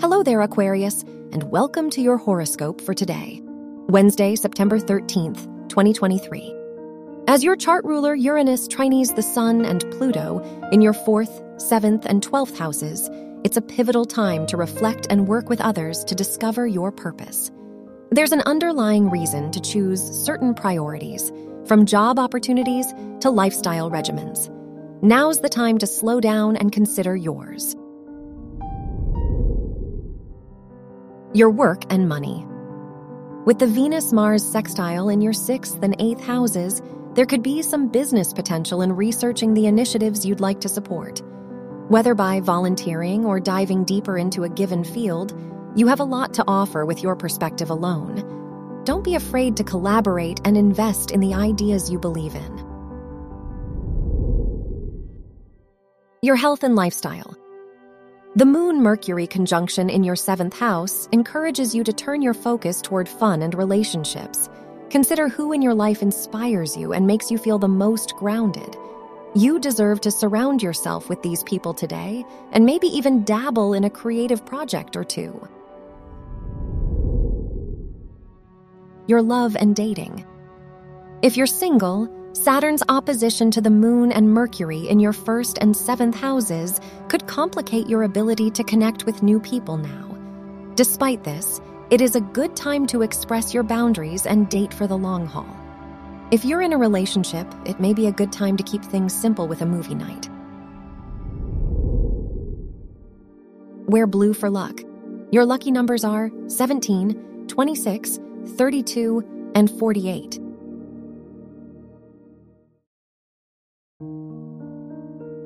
Hello there, Aquarius, and welcome to your horoscope for today, Wednesday, September 13th, 2023. As your chart ruler, Uranus trines the Sun and Pluto in your fourth, seventh, and twelfth houses, it's a pivotal time to reflect and work with others to discover your purpose. There's an underlying reason to choose certain priorities, from job opportunities to lifestyle regimens. Now's the time to slow down and consider yours. Your work and money. With the Venus Mars sextile in your sixth and eighth houses, there could be some business potential in researching the initiatives you'd like to support. Whether by volunteering or diving deeper into a given field, you have a lot to offer with your perspective alone. Don't be afraid to collaborate and invest in the ideas you believe in. Your health and lifestyle. The Moon Mercury conjunction in your seventh house encourages you to turn your focus toward fun and relationships. Consider who in your life inspires you and makes you feel the most grounded. You deserve to surround yourself with these people today and maybe even dabble in a creative project or two. Your love and dating. If you're single, Saturn's opposition to the Moon and Mercury in your first and seventh houses could complicate your ability to connect with new people now. Despite this, it is a good time to express your boundaries and date for the long haul. If you're in a relationship, it may be a good time to keep things simple with a movie night. Wear blue for luck. Your lucky numbers are 17, 26, 32, and 48.